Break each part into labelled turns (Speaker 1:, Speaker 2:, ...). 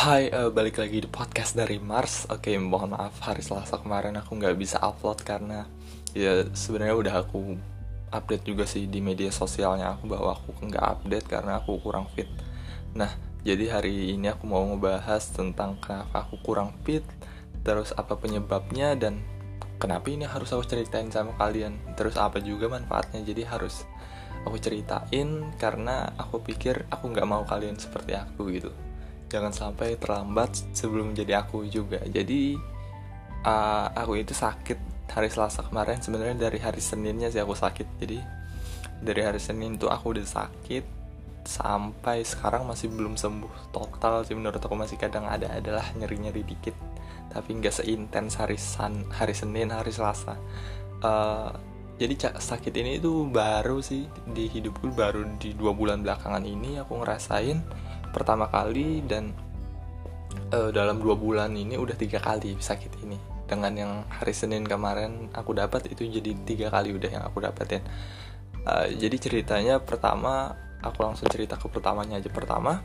Speaker 1: Hai, uh, balik lagi di podcast dari Mars. Oke, mohon maaf hari Selasa kemarin aku nggak bisa upload karena ya sebenarnya udah aku update juga sih di media sosialnya aku bahwa aku nggak update karena aku kurang fit. Nah, jadi hari ini aku mau ngebahas tentang kenapa aku kurang fit, terus apa penyebabnya dan kenapa ini harus aku ceritain sama kalian. Terus apa juga manfaatnya. Jadi harus aku ceritain karena aku pikir aku nggak mau kalian seperti aku gitu. Jangan sampai terlambat sebelum menjadi aku juga. Jadi uh, aku itu sakit hari Selasa kemarin. Sebenarnya dari hari Seninnya sih aku sakit. Jadi dari hari Senin tuh aku udah sakit sampai sekarang masih belum sembuh total sih. Menurut aku masih kadang ada adalah nyeri nyeri dikit. Tapi nggak seintens hari San hari Senin hari Selasa. Uh, jadi sakit ini tuh baru sih di hidupku baru di dua bulan belakangan ini aku ngerasain pertama kali dan uh, dalam dua bulan ini udah tiga kali sakit ini. Dengan yang hari Senin kemarin aku dapat itu jadi tiga kali udah yang aku dapetin. Uh, jadi ceritanya pertama aku langsung cerita ke pertamanya aja. Pertama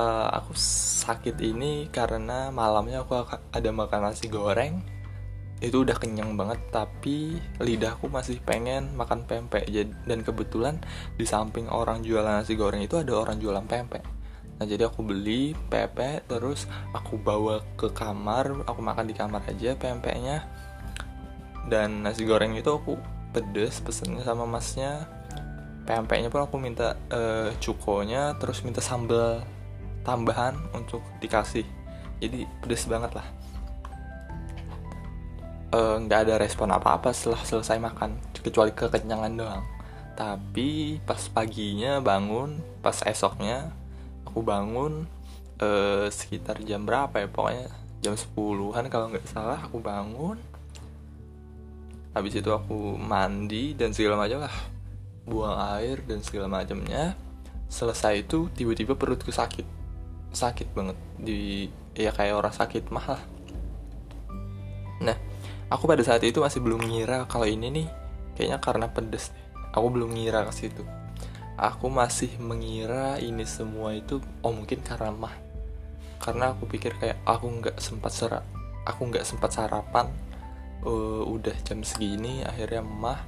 Speaker 1: uh, aku sakit ini karena malamnya aku ada makan nasi goreng itu udah kenyang banget tapi lidahku masih pengen makan pempek. Dan kebetulan di samping orang jualan nasi goreng itu ada orang jualan pempek. Nah jadi aku beli pempek terus aku bawa ke kamar aku makan di kamar aja pempeknya. Dan nasi goreng itu aku pedes pesennya sama masnya. Pempeknya pun aku minta uh, cukonya terus minta sambal tambahan untuk dikasih. Jadi pedes banget lah nggak uh, ada respon apa-apa setelah selesai makan kecuali kekenyangan doang. Tapi pas paginya bangun pas esoknya aku bangun uh, sekitar jam berapa ya pokoknya jam 10-an kalau nggak salah aku bangun. Habis itu aku mandi dan segala macam lah buang air dan segala macamnya. Selesai itu tiba-tiba perutku sakit sakit banget. Di ya kayak orang sakit mah nah aku pada saat itu masih belum ngira kalau ini nih kayaknya karena pedes aku belum ngira ke situ. Aku masih mengira ini semua itu oh mungkin karena mah. Karena aku pikir kayak aku nggak sempat serak aku nggak sempat sarapan uh, udah jam segini akhirnya mah.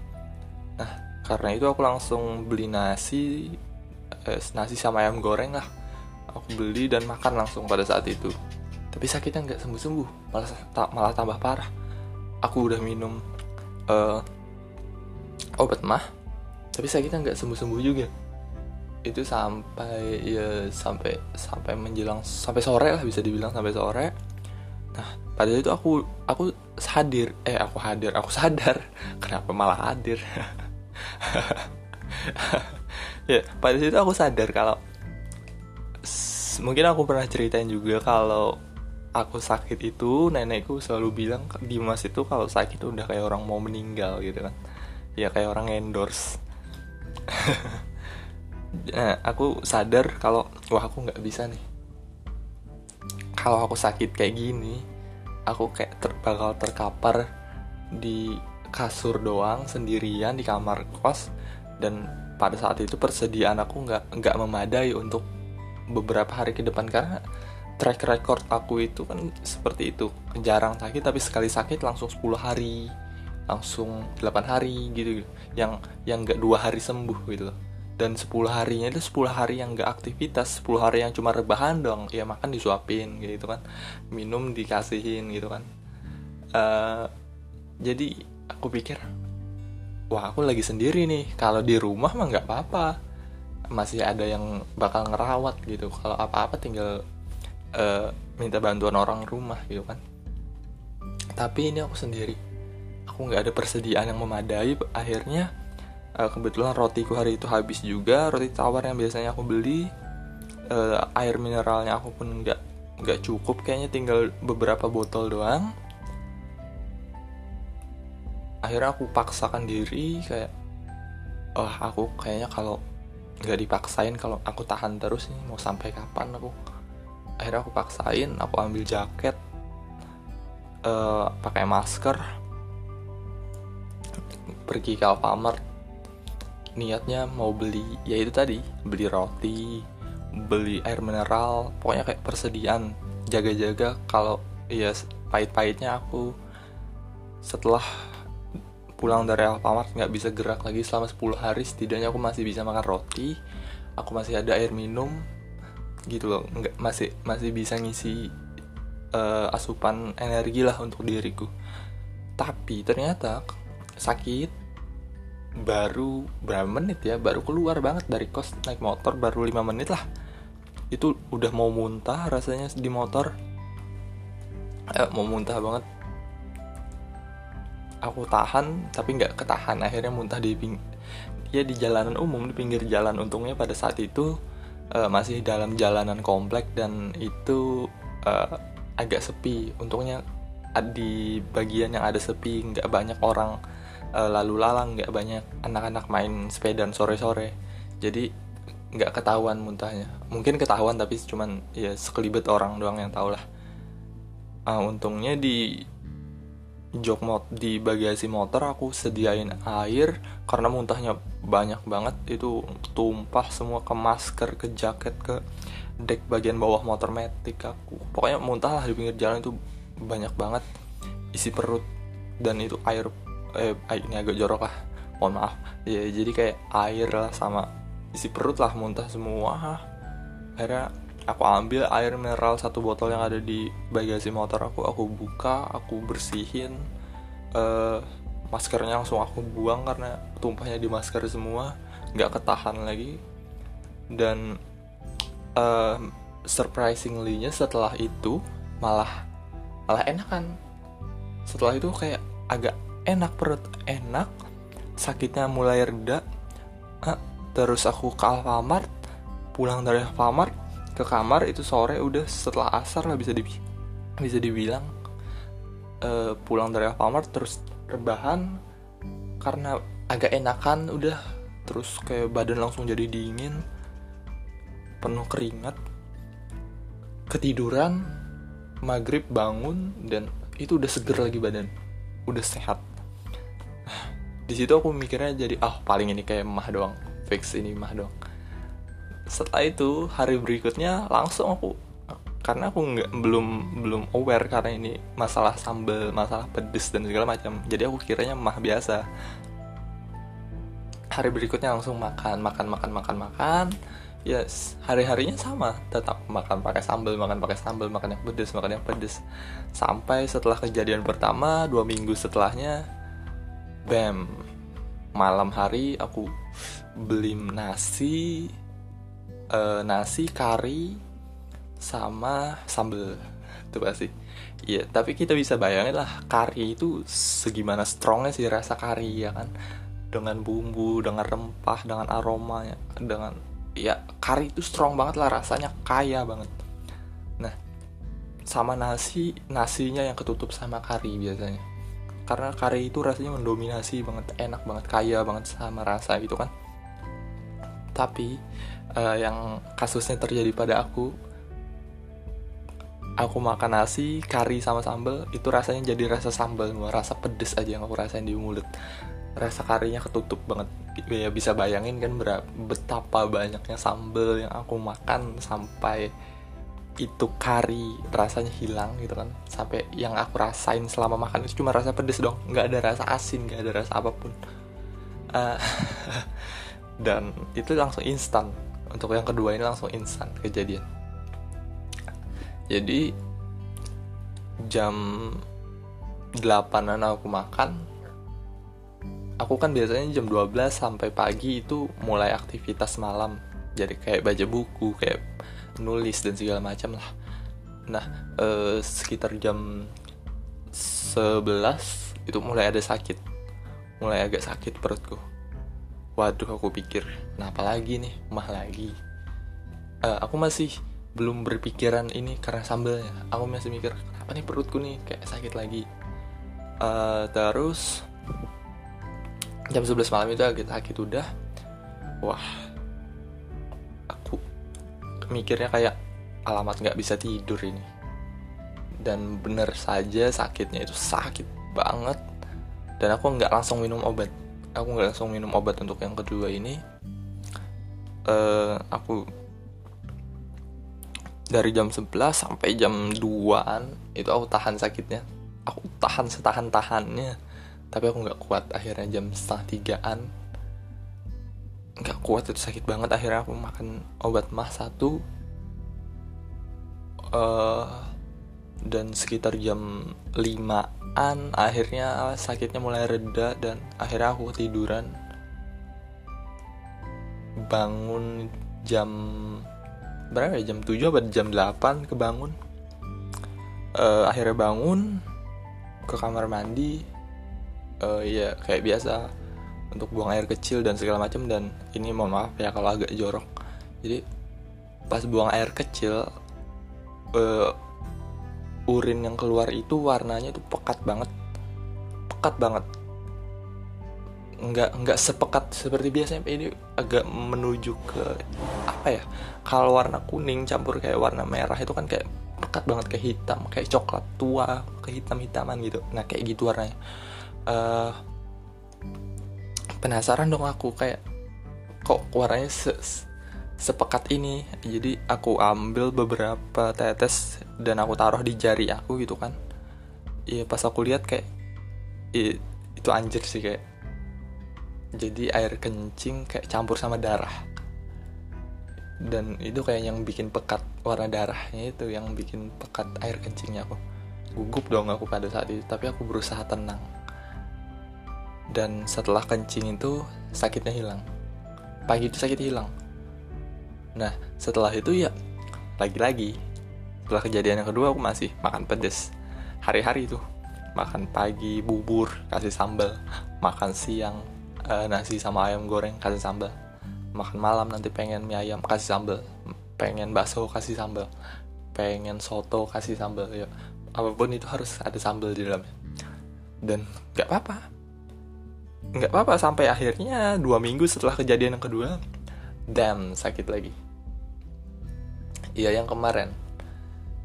Speaker 1: Nah karena itu aku langsung beli nasi eh, nasi sama ayam goreng lah. Aku beli dan makan langsung pada saat itu. Tapi sakitnya nggak sembuh sembuh malah malah tambah parah aku udah minum uh, obat mah tapi sakitnya nggak sembuh sembuh juga. Itu sampai ya sampai sampai menjelang sampai sore lah bisa dibilang sampai sore. Nah pada itu aku aku hadir. Eh aku hadir aku sadar. Kenapa malah hadir? Ya pada situ aku sadar kalau mungkin aku pernah ceritain juga kalau aku sakit itu nenekku selalu bilang Dimas itu kalau sakit udah kayak orang mau meninggal gitu kan. Ya kayak orang endorse. Nah, aku sadar kalau wah aku nggak bisa nih. Kalau aku sakit kayak gini aku kayak ter bakal terkapar di kasur doang sendirian di kamar kos dan pada saat itu persediaan aku nggak nggak memadai untuk beberapa hari ke depan. Karena track record aku itu kan seperti itu. Jarang sakit tapi sekali sakit langsung 10 hari langsung 8 hari gitu, yang yang nggak dua hari sembuh gitu loh. Dan 10 harinya itu 10 hari yang nggak aktivitas 10 hari yang cuma rebahan dong ya makan disuapin gitu kan. Minum dikasihin gitu kan. Uh, jadi aku pikir wah aku lagi sendiri nih. Kalau di rumah mah nggak apa-apa. Masih ada yang bakal ngerawat gitu. Kalau apa-apa tinggal uh, minta bantuan orang rumah gitu kan. Tapi ini aku sendiri aku nggak ada persediaan yang memadai. Akhirnya uh, kebetulan rotiku hari itu habis juga roti tawar yang biasanya aku beli uh, air mineralnya aku pun nggak nggak cukup. Kayaknya tinggal beberapa botol doang. Akhirnya aku paksakan diri kayak oh aku kayaknya kalau nggak dipaksain kalau aku tahan terus nih mau sampai kapan aku akhirnya aku paksain aku ambil jaket uh, pakai masker pergi ke Alfamart. Niatnya mau beli ya itu tadi beli roti beli air mineral pokoknya kayak persediaan. Jaga-jaga kalau ya pahit-pahitnya aku setelah pulang dari Alfamart nggak bisa gerak lagi selama 10 hari. Setidaknya aku masih bisa makan roti aku masih ada air minum gitu loh. Nggak masih masih bisa ngisi uh, asupan energi lah untuk diriku. Tapi ternyata sakit baru berapa menit ya? Baru keluar banget dari kos naik motor baru lima menit lah. Itu udah mau muntah rasanya di motor. Eh, mau muntah banget. Aku tahan tapi nggak ketahan. Akhirnya muntah di ping ya di jalanan umum di pinggir jalan. Untungnya pada saat itu uh, masih dalam jalanan komplek dan itu uh, agak sepi. Untungnya di bagian yang ada sepi nggak banyak orang uh, lalu lalang nggak banyak anak-anak main sepeda sore-sore. Jadi nggak ketahuan muntahnya. Mungkin ketahuan tapi cuman ya sekelibet orang doang yang tahu lah uh, untungnya di jok mot di bagasi motor aku sediain air karena muntahnya banyak banget. Itu tumpah semua ke masker ke jaket ke deck bagian bawah motor metik aku. Pokoknya muntah lah di pinggir jalan itu banyak banget. Isi perut dan itu air eh ini agak jorok lah. Mohon maaf. Ya jadi kayak air lah sama isi perut lah muntah semua. Akhirnya aku ambil air mineral satu botol yang ada di bagasi motor aku. Aku buka aku bersihin uh, maskernya langsung aku buang karena tumpahnya di masker semua nggak ketahan lagi. Dan uh, surprisingly-nya setelah itu malah malah enakan. Setelah itu kayak agak enak perut enak sakitnya mulai reda ah, terus aku ke Alfamart pulang dari Alfamart ke kamar itu sore udah setelah asar lah bisa di bisa dibilang. Uh, pulang dari Alfamart terus rebahan karena agak enakan udah. Terus kayak badan langsung jadi dingin penuh keringat ketiduran maghrib bangun dan itu udah seger lagi badan udah sehat. Di situ aku mikirnya jadi ah oh, paling ini kayak mah doang fix ini mah doang setelah itu hari berikutnya langsung aku karena aku nggak belum belum aware karena ini masalah sambal masalah pedes dan segala macam. Jadi aku kiranya mah biasa. Hari berikutnya langsung makan makan makan makan makan. Yes hari harinya sama. Tetap makan pakai sambal makan pakai sambal makan yang pedes makan yang pedes. Sampai setelah kejadian pertama dua minggu setelahnya bam. Malam hari aku beli nasi uh, nasi kari sama sambel. Itu pasti iya tapi kita bisa bayangin lah kari itu segimana strongnya sih rasa kari ya kan? Dengan bumbu dengan rempah dengan aromanya dengan ya kari itu strong banget lah rasanya kaya banget. Nah sama nasi nasinya yang ketutup sama kari biasanya. Karena kari itu rasanya mendominasi banget enak banget kaya banget sama rasa gitu kan tapi uh, yang kasusnya terjadi pada aku aku makan nasi kari sama sambal itu rasanya jadi rasa sambal rasa pedes aja yang aku rasain di mulut. Rasa karinya ketutup banget. Ya bisa bayangin kan berapa betapa banyaknya sambal yang aku makan sampai itu kari rasanya hilang gitu kan. Sampai yang aku rasain selama makan itu cuma rasa pedes dong nggak ada rasa asin nggak ada rasa apa pun. Uh, dan itu langsung instan. Untuk yang kedua ini langsung instan kejadian. Jadi jam 8an aku makan aku kan biasanya jam 12 sampai pagi itu mulai aktivitas malam. Jadi kayak baca buku kayak nulis dan segala macam lah. Nah eh, sekitar jam 11 itu mulai ada sakit. Mulai agak sakit perutku waduh aku pikir kenapa lagi nih? Mah lagi. Uh, aku masih belum berpikiran ini karena sambelnya aku masih mikir kenapa nih perutku nih kayak sakit lagi? Uh, terus jam 11 malam itu agak sakit udah. Wah mikirnya kayak alamat nggak bisa tidur ini. Dan bener saja sakitnya itu sakit banget. Dan aku nggak langsung minum obat aku nggak langsung minum obat untuk yang kedua ini. Uh, aku dari jam 11 sampai jam 2an itu aku tahan sakitnya. Aku tahan setahan tahannya tapi aku nggak kuat akhirnya jam setengah tigaan. Nggak kuat itu sakit banget. Akhirnya aku makan obat mah satu. Uh, dan sekitar jam 5an akhirnya sakitnya mulai reda dan akhirnya aku tiduran bangun jam berapa ya? Jam 7 atau jam 8 kebangun. Uh, akhirnya bangun ke kamar mandi. Uh, ya kayak biasa untuk buang air kecil dan segala macam dan ini mohon maaf ya kalau agak jorok. Jadi pas buang air kecil uh, urin yang keluar itu warnanya itu pekat banget. Pekat banget. Nggak nggak sepekat seperti biasanya. Ini agak menuju ke apa ya? Kalau warna kuning campur kayak warna merah itu kan kayak pekat banget kayak hitam kayak coklat tua ke hitam hitaman gitu. Nah kayak gitu warnanya. Uh, penasaran dong aku kayak kok warnanya se sepekat ini. Jadi aku ambil beberapa tetes dan aku taruh di jari aku gitu kan. Iya pas aku lihat kayak itu anjir sih kayak jadi air kencing kayak campur sama darah. Dan itu kayak yang bikin pekat warna darahnya itu yang bikin pekat air kencingnya aku. Gugup dong aku pada saat itu tapi aku berusaha tenang. Dan setelah kencing itu sakitnya hilang. Pagi itu sakit hilang nah setelah itu ya lagi-lagi. Setelah kejadian yang kedua aku masih makan pedes. Hari-hari itu makan pagi bubur kasih sambal. Makan siang uh, nasi sama ayam goreng kasih sambal. Makan malam nanti pengen mie ayam kasih sambal. Pengen bakso kasih sambal. Pengen soto kasih sambal ya. Apa pun itu harus ada sambal di dalamnya. Dan nggak apa-apa. Nggak apa-apa sampai akhirnya dua minggu setelah kejadian yang kedua damn sakit lagi. Iya yang kemarin.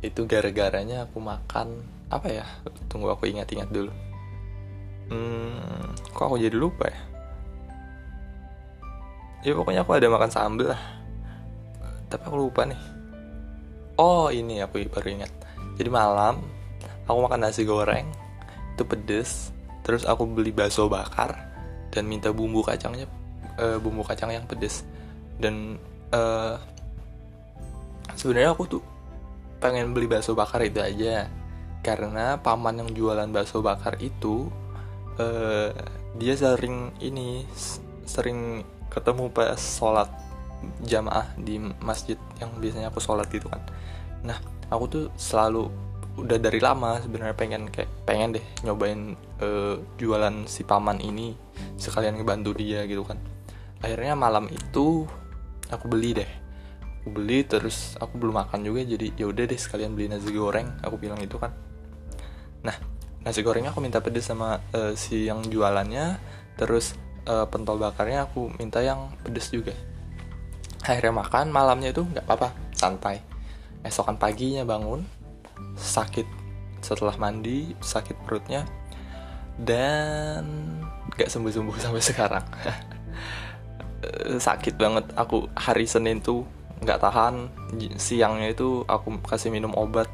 Speaker 1: Itu gara-garanya aku makan apa ya? Tunggu aku ingat-ingat dulu. Hmm, kok aku jadi lupa ya? Ya pokoknya aku ada makan sambal lah. Tapi aku lupa nih. Oh ini aku baru ingat. Jadi malam aku makan nasi goreng itu pedes terus aku beli bakso bakar dan minta bumbu kacangnya uh, bumbu kacang yang pedes dan uh, sebenarnya aku tuh pengen beli bakso bakar itu aja. Karena paman yang jualan bakso bakar itu uh, dia sering ini sering ketemu pas sholat jamaah di masjid yang biasanya aku sholat gitu kan. Nah aku tuh selalu udah dari lama sebenarnya pengen kayak pengen deh nyobain uh, jualan si paman ini sekalian ngebantu dia gitu kan. Akhirnya malam itu aku beli deh. Aku beli terus aku belum makan juga jadi ya udah deh sekalian beli nasi goreng. Aku bilang itu kan. Nah nasi gorengnya aku minta pedes sama uh, si yang jualannya. Terus uh, pentol bakarnya aku minta yang pedes juga. Akhirnya makan malamnya itu nggak apa-apa santai. Esokan paginya bangun sakit setelah mandi sakit perutnya dan nggak sembuh-sembuh sampai sekarang sakit banget. Aku hari Senin tuh nggak tahan. Siangnya itu aku kasih minum obat.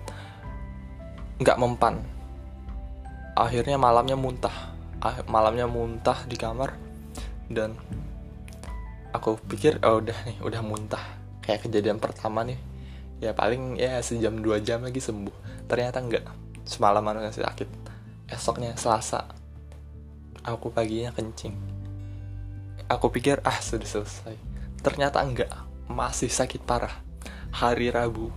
Speaker 1: Nggak mempan. Akhirnya malamnya muntah. Ah, malamnya muntah di kamar. Dan aku pikir oh udah nih udah muntah. Kayak kejadian pertama nih. Ya paling ya sejam dua jam lagi sembuh. Ternyata enggak semalaman masih sakit. Esoknya selasa. Aku paginya kencing aku pikir ah sudah selesai. Ternyata enggak. Masih sakit parah. Hari rabu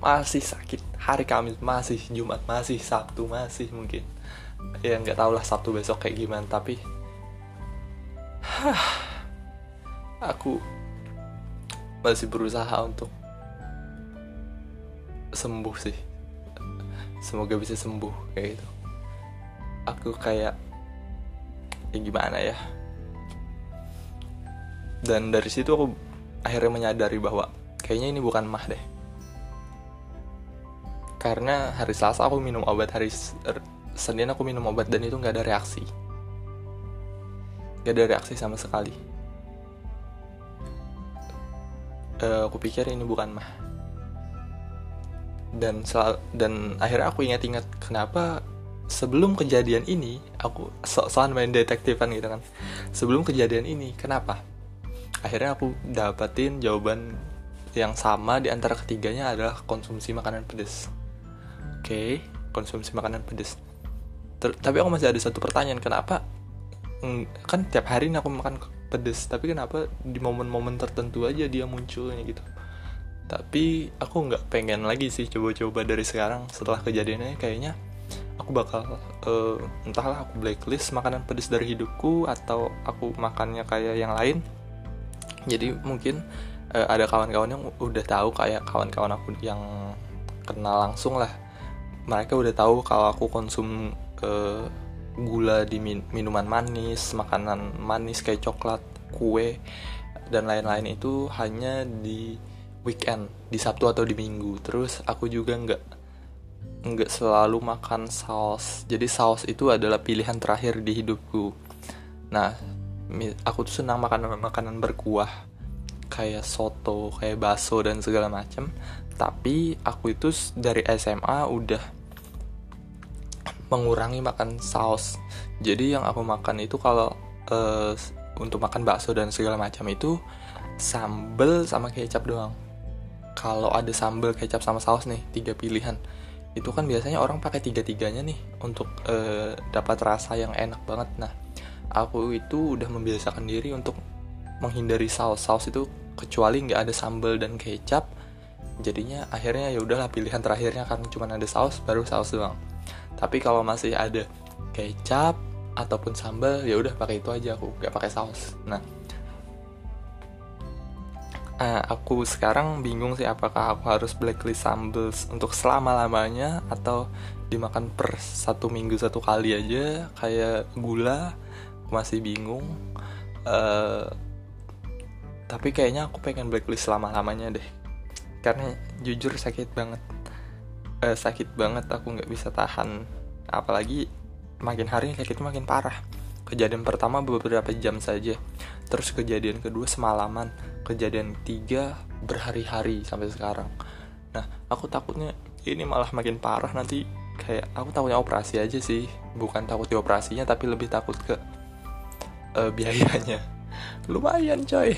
Speaker 1: masih sakit. Hari kamis masih. Jumat masih. Sabtu masih mungkin. Ya nggak tau lah sabtu besok kayak gimana tapi aku masih berusaha untuk sembuh sih. Semoga bisa sembuh kayak gitu. Aku kayak ya gimana ya dan dari situ aku akhirnya menyadari bahwa kayaknya ini bukan mah deh. Karena hari Selasa aku minum obat hari Senin aku minum obat dan itu nggak ada reaksi. Gak ada reaksi sama sekali. Uh, aku pikir ini bukan mah. Dan sel dan akhirnya aku ingat-ingat kenapa sebelum kejadian ini aku so-soan main detektifan gitu kan. Sebelum kejadian ini kenapa akhirnya aku dapetin jawaban yang sama di antara ketiganya adalah konsumsi makanan pedas oke okay, konsumsi makanan pedas tapi aku masih ada satu pertanyaan kenapa kan tiap hari aku makan pedas tapi kenapa di momen-momen tertentu aja dia munculnya gitu? Tapi aku nggak pengen lagi sih coba-coba dari sekarang setelah kejadiannya kayaknya aku bakal uh, entahlah aku blacklist makanan pedas dari hidupku atau aku makannya kayak yang lain jadi mungkin uh, ada kawan-kawan yang udah tahu kayak kawan-kawan aku yang kenal langsung lah mereka udah tahu kalau aku konsum uh, gula di min minuman manis, makanan manis kayak coklat, kue dan lain-lain itu hanya di weekend, di Sabtu atau di Minggu. Terus aku juga nggak nggak selalu makan saus. Jadi saus itu adalah pilihan terakhir di hidupku. Nah, aku tuh senang makan makanan berkuah. Kayak soto, kayak bakso dan segala macam. Tapi aku itu dari SMA udah mengurangi makan saus. Jadi yang aku makan itu kalau uh, untuk makan bakso dan segala macam itu sambel sama kecap doang. Kalau ada sambel kecap sama saus nih tiga pilihan. Itu kan biasanya orang pakai tiga tiganya nih untuk uh, dapat rasa yang enak banget. Nah aku itu udah membiasakan diri untuk menghindari saus saus itu kecuali nggak ada sambel dan kecap jadinya akhirnya ya udahlah pilihan terakhirnya kan cuma ada saus baru saus doang. Tapi kalau masih ada kecap ataupun sambal ya udah pakai itu aja aku nggak pakai saus. Nah uh, aku sekarang bingung sih apakah aku harus blacklist sambal untuk selama lamanya atau dimakan per satu minggu satu kali aja kayak gula masih bingung uh, tapi kayaknya aku pengen blacklist selama lamanya deh. Karena jujur sakit banget. Uh, sakit banget aku nggak bisa tahan. Apalagi makin hari sakitnya makin parah. Kejadian pertama beberapa jam saja. Terus kejadian kedua semalaman. Kejadian ketiga berhari-hari sampai sekarang. Nah aku takutnya ini malah makin parah nanti. Kayak aku takutnya operasi aja sih. Bukan takut di operasinya tapi lebih takut ke uh, biayanya. Lumayan coy.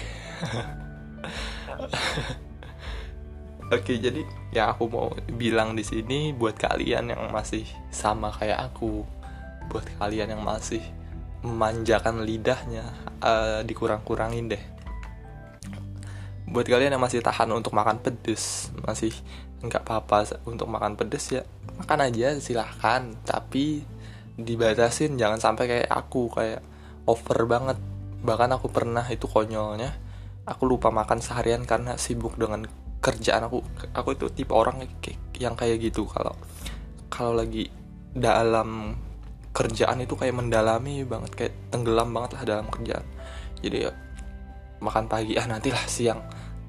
Speaker 1: Oke, jadi ya aku mau bilang di sini buat kalian yang masih sama kayak aku, buat kalian yang masih memanjakan lidahnya, uh, dikurang-kurangin deh. Buat kalian yang masih tahan untuk makan pedes, masih nggak apa-apa untuk makan pedes ya makan aja silahkan, tapi dibatasin jangan sampai kayak aku kayak over banget. Bahkan aku pernah itu konyolnya, aku lupa makan seharian karena sibuk dengan kerjaan aku. Aku itu tipe orang yang kayak gitu. Kalau kalau lagi dalam kerjaan itu kayak mendalami banget kayak tenggelam banget lah dalam kerjaan. Jadi ya makan pagi ah nantilah siang.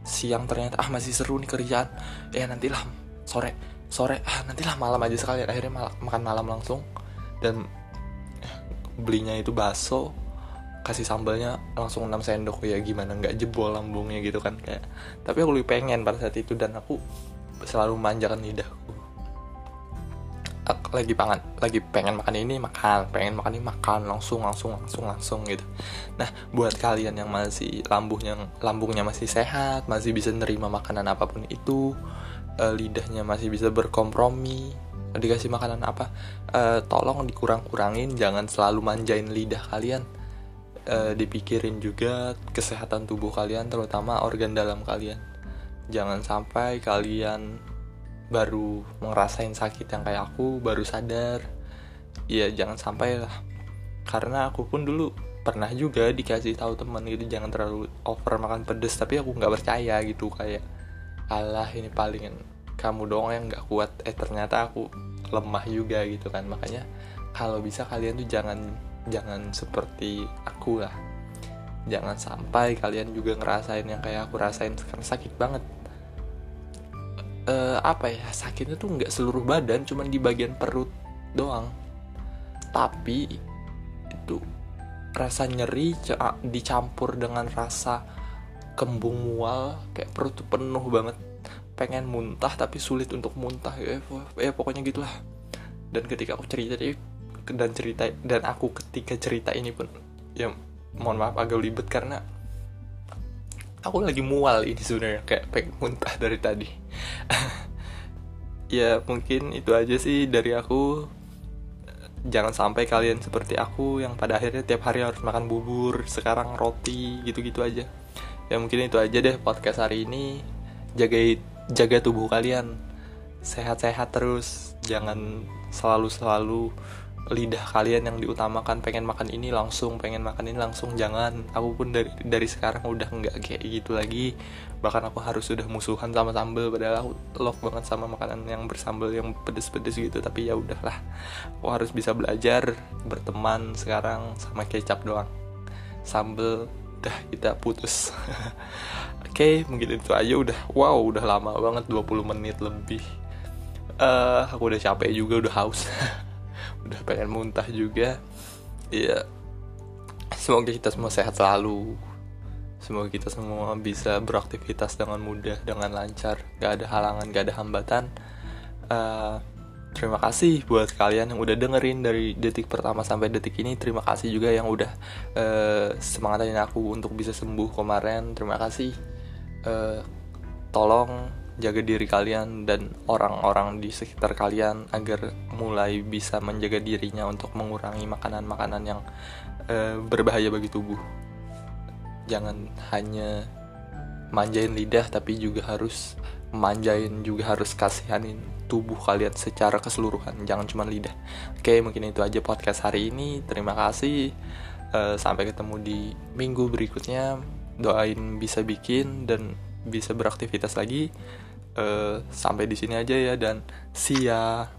Speaker 1: Siang ternyata ah masih seru nih kerjaan. Ya nantilah sore sore ah nantilah malam aja sekali akhirnya mal makan malam langsung. Dan belinya itu bakso kasih sambalnya langsung 6 sendok ya gimana nggak jebol lambungnya gitu kan kayak. Tapi aku lebih pengen pada saat itu dan aku selalu manjakan lidahku. Lagi pangan lagi pengen makan ini makan pengen makan ini makan langsung langsung langsung langsung gitu. Nah buat kalian yang masih lambungnya lambungnya masih sehat masih bisa nerima makanan apa pun itu uh, lidahnya masih bisa berkompromi dikasih makanan apa uh, tolong dikurang-kurangin jangan selalu manjain lidah kalian uh, dipikirin juga kesehatan tubuh kalian terutama organ dalam kalian. Jangan sampai kalian baru ngerasain sakit yang kayak aku baru sadar. Ya jangan sampai lah. Karena aku pun dulu pernah juga dikasih tahu teman gitu jangan terlalu over makan pedes tapi aku nggak percaya gitu kayak Allah ini paling kamu doang yang nggak kuat. Eh ternyata aku lemah juga gitu kan. Makanya kalau bisa kalian tuh jangan jangan seperti aku lah. Jangan sampai kalian juga ngerasain yang kayak aku rasain sekarang sakit banget. Uh, apa ya sakitnya tuh nggak seluruh badan cuman di bagian perut doang. Tapi itu rasa nyeri dicampur dengan rasa kembung mual kayak perut tuh penuh banget. Pengen muntah tapi sulit untuk muntah. Ya, ya pokoknya gitulah. Dan ketika aku cerita dan cerita dan aku ketika cerita ini pun ya mohon maaf agak libet karena aku lagi mual ini sebenarnya kayak pengen muntah dari tadi. Ya mungkin itu aja sih dari aku. Jangan sampai kalian seperti aku yang pada akhirnya tiap hari harus makan bubur sekarang roti gitu-gitu aja. Ya mungkin itu aja deh podcast hari ini. Jaga jaga tubuh kalian. Sehat-sehat terus. Jangan selalu-selalu lidah kalian yang diutamakan pengen makan ini langsung pengen makan ini langsung jangan. Aku pun dari dari sekarang udah nggak kayak gitu lagi. Bahkan aku harus sudah musuhan sama sambel padahal aku love banget sama makanan yang bersambel yang pedes-pedes gitu. Tapi ya udahlah aku harus bisa belajar berteman sekarang sama kecap doang. Sambel udah kita putus. Oke okay, mungkin itu aja udah. Wow udah lama banget 20 menit lebih. Uh, aku udah capek juga udah haus udah pengen muntah juga. Ya semoga kita semua sehat selalu. Semoga kita semua bisa beraktivitas dengan mudah dengan lancar. Gak ada halangan gak ada hambatan. Uh, terima kasih buat kalian yang udah dengerin dari detik pertama sampai detik ini. Terima kasih juga yang udah uh, semangatin aku untuk bisa sembuh kemarin. Terima kasih. Uh, tolong jaga diri kalian dan orang-orang di sekitar kalian agar mulai bisa menjaga dirinya untuk mengurangi makanan-makanan yang e, berbahaya bagi tubuh. Jangan hanya manjain lidah tapi juga harus manjain juga harus kasihanin tubuh kalian secara keseluruhan jangan cuma lidah. Oke mungkin itu aja podcast hari ini. Terima kasih. E, sampai ketemu di minggu berikutnya. Doain bisa bikin dan bisa beraktivitas lagi uh, sampai di sini aja ya dan see ya